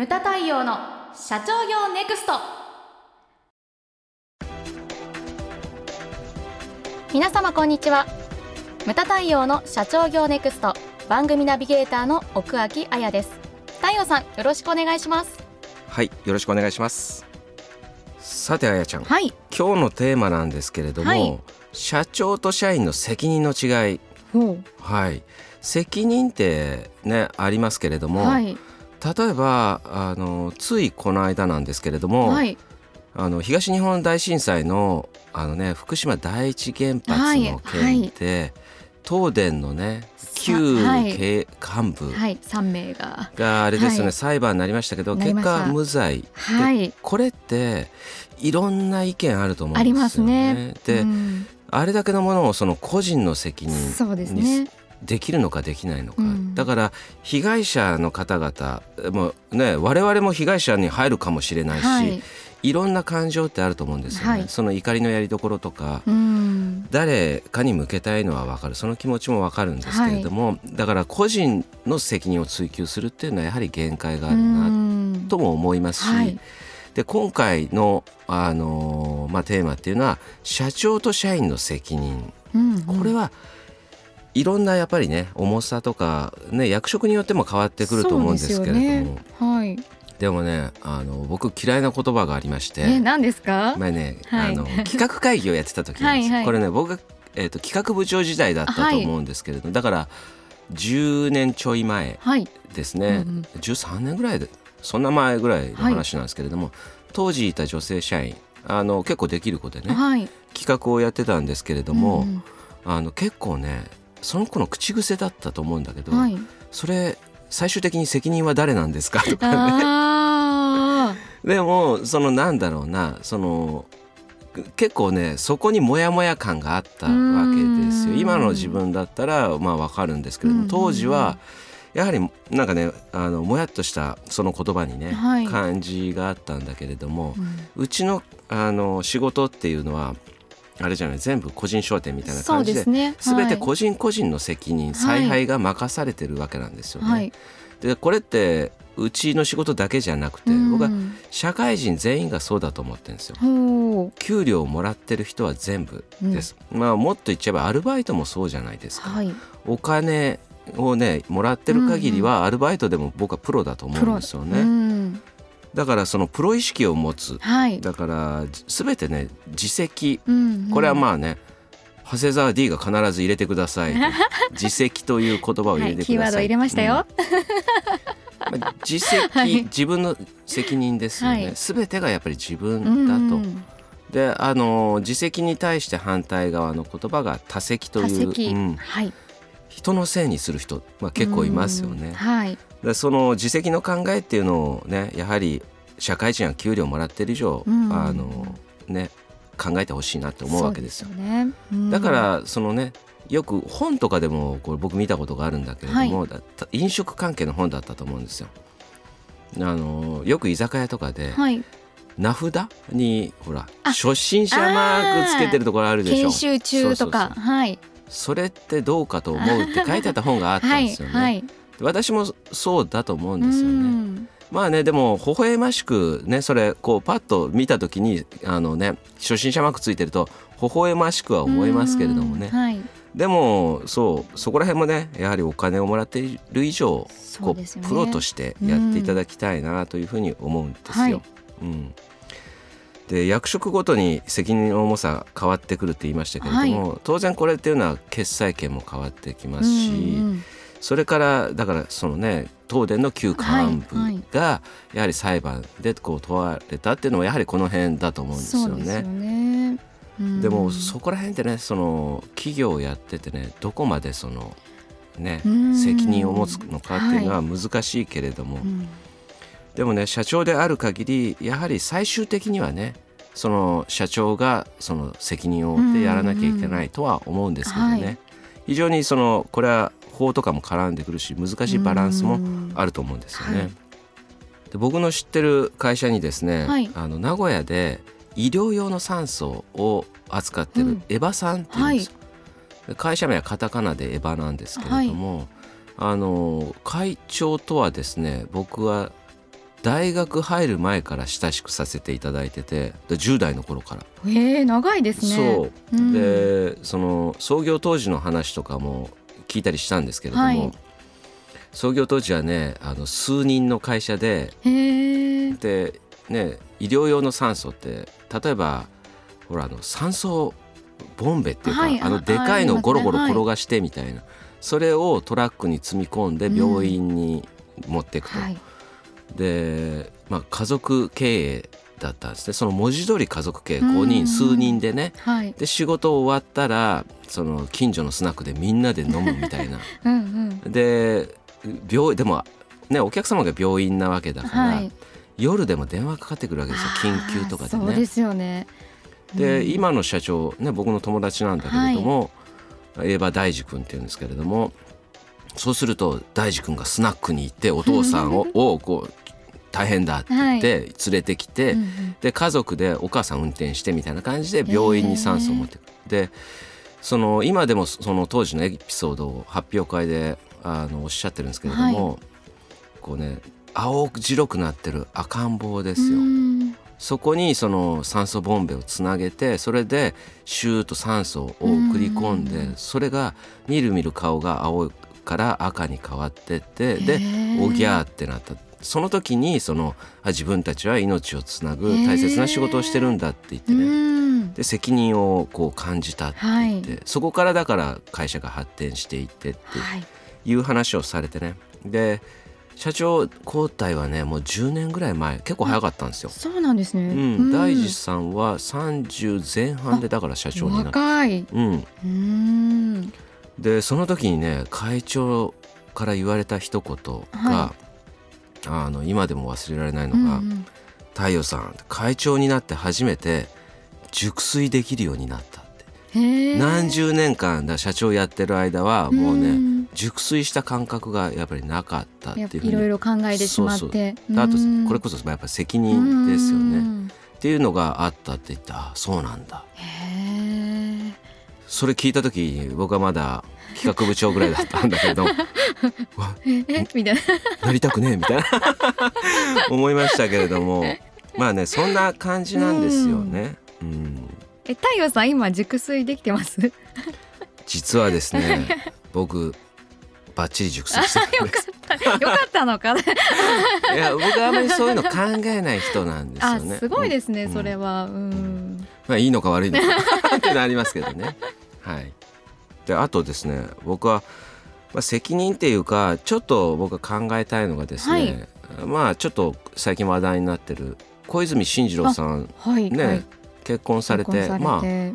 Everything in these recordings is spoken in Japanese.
ムタ太陽の社長業ネクスト。皆様こんにちは。ムタ太陽の社長業ネクスト。番組ナビゲーターの奥脇彩です。太陽さんよろしくお願いします。はいよろしくお願いします。さてあやちゃん、はい。今日のテーマなんですけれども、はい。社長と社員の責任の違い。ほはい。責任ってねありますけれども、はい例えばあのついこの間なんですけれども、はい。あの東日本大震災のあのね福島第一原発の件で、東電のね旧はい。経幹部名が。があれですよね、はい。裁判になりましたけど結果無罪。はい。これっていろんな意見あると思うんありますですよね。ねで、うん。あれだけのものをその個人の責任にね。できるのかできないのか、う。んだから被害者の方々もうね我々も被害者に入るかもしれないし、はい。い、ろんな感情ってあると思うんですよね。はい。その怒りのやりどころとか、うん。誰かに向けたいのは分かる。その気持ちも分かるんですけれども、だから個人の責任を追及するっていうのはやはり限界があるうなん。とも思いますし、はい。で今回の、あのーまあ、テーマっていうのは社長と社員の責任。うん。これはいろんなやっぱりね重さとか、ね、役職によっても変わってくると思うんですけれども。ねはい。もねあの僕嫌いな言葉がありまして。え何ですか？前ね、はい。あの 企画会議をやってた時はいはい。これね僕が、えー、と企画部長時代だったと思うんですけれど、だから10年ちょい前はい。ですね、うんうん。13年ぐらいでそんな前ぐらいの話なんですけれども、当時いた女性社員あの結構できる子でねはい。企画をやってたんですけれども、うん。あの結構ねその子の口癖だったと思うんだけど、はい。それ最終的に責任は誰なんですか？とかね。あ でもそのなんだろうなその結構ねそこにモヤモヤ感があったわけですよ。うん。今の自分だったらまあわかるんですけれどうんも当時はやはりなんかねあのもやっとしたその言葉にね、はい。感じがあったんだけれどもー、うん。うちのあの仕事っていうのはあれじゃない全部個人商店みたいな感じでですね全てはい個人個人の責任、采配が任されてるわけなんですよね。はいでこれってうちの仕事だけじゃなくて、うん僕は社会人全員がそうだと思ってるんですよ。ほ給料をもらってる人は全部です。まあもっと言っちゃえばアルバイトもそうじゃないですか。うはいお金をねもらってる限りはアルバイトでも僕はプロだと思うんですよね。うんだからそのプロ意識を持つ。はい。だから全てね自責。うんこれはあまあね長谷沢 D が必ず入れてくださいと。自責という言葉を入はいれてください、キーワード入れましたよ。うん。まあ自責、はい。自分の責任ですよね、はい。全てがやっぱり自分うんだと、うんであの自責に対して反対側の言葉が多責と多いう、席うん。はい。人のせいにする人、まあ、結構いますようんね。はいでその自責の考えっていうのをねやはり社会人は給料もらってる以上、うん。あのね考えてほしいなって思うわけですよ。そうね。うん。だからそのねよく本とかでもこれ僕見たことがあるんだけれども、だった飲食関係の本だったと思うんですよ。あのよく居酒屋とかではい。名札にほらあ初心者マークつけてるところあるでしょ。研修中とか。はい。それってどうかと思うって書いてあった本があったんはいですよね。はい私もそうだと思うんうですよね。ん。まあねでも微笑ましくねそれこうパッと見た時にあのね初心者マークついてると微笑ましくは思いますけれどもね。うんはい。でもそうそこら辺もねやはりお金をもらっている以上こそうプロとしてやっていただきたいなというふうに思うんですよ。はいうん、で役職ごとに責任の重さ変わってくるって言いましたけれども、当然これっていうのは決裁権も変わってきますし、うんうんそれからだからそのね東電の旧幹部がやはり裁判でこう問われたっていうのもやはりこの辺だと思うんですよね。でもそこら辺ってねその企業をやっててねどこまでそのねうん。責任を持つのかっていうのは難しいけれども、うん。でもね社長である限りやはり最終的にはねその社長がその責任を負ってやらなきゃいけないとは思うんですけどね、はい。非常にそのこれは法とかも絡んでくるし難しいバランスもうん。あると思うんですよね。はい。で僕の知ってる会社にですね、はい。あの名古屋で医療用の酸素を扱ってるうん。エバさんっていうんですよ、で会社名はカタカナでエバなんですけれども、あの会長とはですね僕は大学入る前から親しくさせていただいててで10代の頃から。へえ長いですね。そう、ん。でその創業当時の話とかも聞いたりしたんですけれども、はい創業当時はねあの数人の会社で。で、ね、医療用の酸素って例えばほらあの酸素ボンベっていうか、はいあのあでかいのゴロゴロ転がしてみたいな、それをトラックに積み込んで病院に持っていくと。はい。で、まあ、家族経営だったんですねその文字通り家族経営うん5人数人でねはい。で仕事終わったらその近所のスナックでみんなで飲むみたいな うんうん。で病でもねお客様が病院なわけだから、はい。夜でも電話かかってくるわけですよ緊急とかでね。そうですよね。で、うん今の社長ね僕の友達なんだけれども、エーバ大二君っていうんですけれどもそうすると大二君がスナックに行ってお父さんを をこう大変だって言って連れてきて、うんうん。で家族でお母さん運転してみたいな感じで病院に酸素を持ってくる。でその今でもその当時のエピソードを発表会であのおっしゃってるんですけれども、こうね青白くなってる赤ん坊ですよ。うん。そこにその酸素ボンベをつなげてそれでシューッと酸素を送り込んうん。でそれがみるみる顔が青いから赤に変わってってでおぎゃーってなったその時にそのあ自分たちは命をつなぐ大切な仕事をしてるんだって言ってうねん。で責任をこう感じたって言って、そこからだから会社が発展していってってはい。いう話をされてねで社長交代はねもう10年ぐらい前結構早かったんですよ。そうなんですね。うん、大地さんは30前半でだから社長になる、若い。うん、うん。でその時にね会長から言われた一言が、はあの今でも忘れられないのがうんうん「太陽さん会長になって初めて熟睡できるようになった」って。何十年間だ社長やってる間はもうね、ん熟睡した感覚がやっぱりなかったっていうふうにいろいろ考えてしまって。あとう。ん。これこそやっぱ責任ですよね。うんっていうのがあったって言ってあそうなんだ。それ聞いた時僕はまだ企画部長ぐらいだったんだけど わえみたいな。なりたくねえみたいな 思いましたけれどもまあねそんな感じなんですよね。うん、え太陽さん今熟睡できてます？実はですね 僕バッチリ熟睡してるんです。よかったのかな。いや僕はあまりそういうの考えない人なんですよあね。すごいですね、うんそれは。うん。まあいいのか悪いのかっていうのはありますけどね。はい。であとですね僕は、まあ、責任っていうかちょっと僕が考えたいのがですね、まあちょっと最近話題になってる小泉進次郎さんはい。ね、はい、結婚されてまあね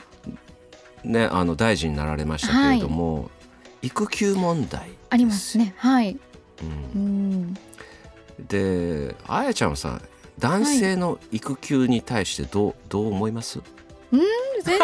あの大臣になられましたけれども、育休問題ありますね。はい。うんうん。であやちゃんはさ男性の育休に対してどう,、どう思います？全然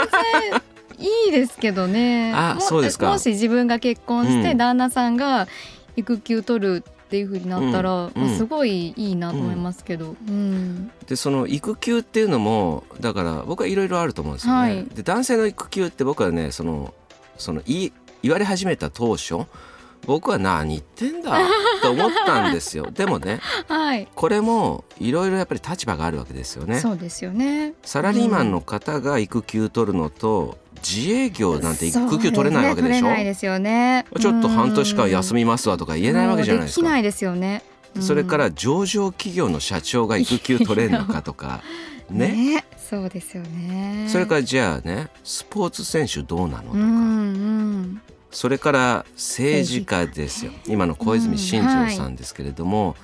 いいですけどね。あもそうですかもし自分が結婚して、うん旦那さんが育休取るっていう風になったら、うんうんまあすごいいいなと思いますけど。うん。でその育休っていうのもだから僕はいろいろあると思うんですよね。はいで男性の育休って僕はねそのその言い言われ始めた当初僕は何言ってんだ と思ったんですよ。でもねはい。これもいろいろやっぱり立場があるわけですよね。そうですよね。サラリーマンの方が育休取るのと、自営業なんて育休取れないわけでしょ？ね取れないですよね。ちょっと半年間休みみますわとか言えないわけじゃないですか。できないですよね。うんそれから上場企業の社長が育休取れるのかとかねねそうですよね。それからじゃあねスポーツ選手どうなのとか、うんうん。それから政治家ですよ今の小泉進次郎さんですけれども、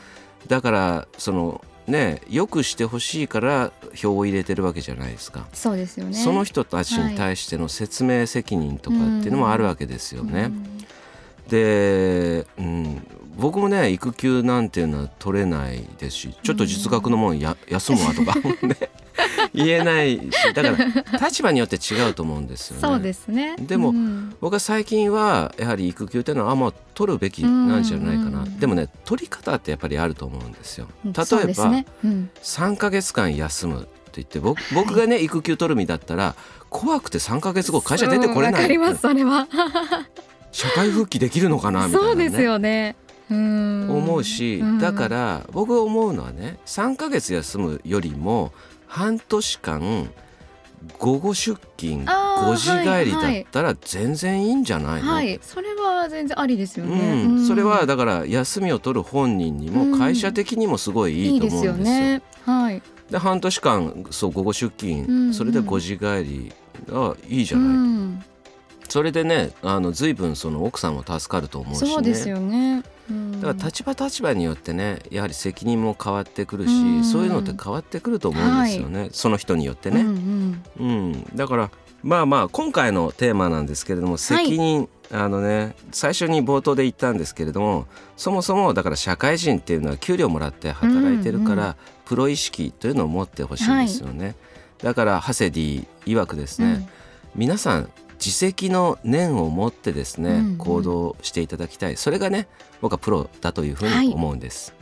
だからそのねよくしてほしいから票を入れてるわけじゃないですか。そうですよね。その人たちに対しての説明責任とかっていうのもあるわけですよね。で、うん、僕もね育休なんていうのは取れないですしちょっと実学のもんや、休むわとかね言えないしだから 立場によって違うと思うんですよね。そうですね。でもうん僕は最近はやはり育休っていうのはあもう取るべきなんじゃないかな、うんでもね取り方ってやっぱりあると思うんですよ。例えば、ねうん3ヶ月間休むって言って僕 僕がね育休取る身だったら怖くて3ヶ月後会社出てこれないわかりますそれは。社会復帰できるのかなみたいな、ね、そうですよね。思うしだから僕思うのはね3ヶ月休むよりも半年間午後出勤5時帰りだったら全然いいんじゃないの、はいはい、それは全然ありですよね、うん、それはだから休みを取る本人にも会社的にもすごいいいと思うんですよ。うん、いいですよね。はい、で半年間そう午後出勤、うんうん、それで5時帰りあいいじゃない、うん、それでねあの随分その奥さんも助かると思うしね。そうですよねだから立場立場によってねやはり責任も変わってくるし、うん、そういうのって変わってくると思うんですよね、はい、その人によってね、うん、うん、だからまあまあ今回のテーマなんですけれども責任、はい、あのね最初に冒頭で言ったんですけれどもそもそもだから社会人っていうのは給料もらって働いてるから、うんうん、プロ意識というのを持ってほしいんですよね、はい、だからハセディ曰くですね、うん、皆さん自責の念を持ってですね、うんうん、行動していただきたい。それがね僕はプロだというふうに思うんです、は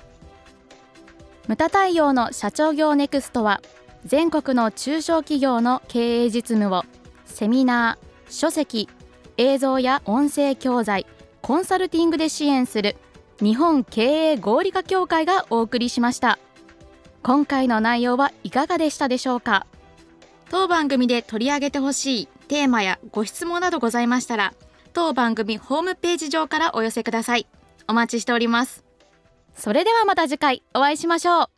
い、ムタ太陽の社長業ネクストは全国の中小企業の経営実務をセミナー書籍映像や音声教材コンサルティングで支援する日本経営合理化協会がお送りしました。今回の内容はいかがでしたでしょうか？当番組で取り上げてほしいテーマやご質問などございましたら当番組ホームページ上からお寄せください。お待ちしております。それではまた次回お会いしましょう。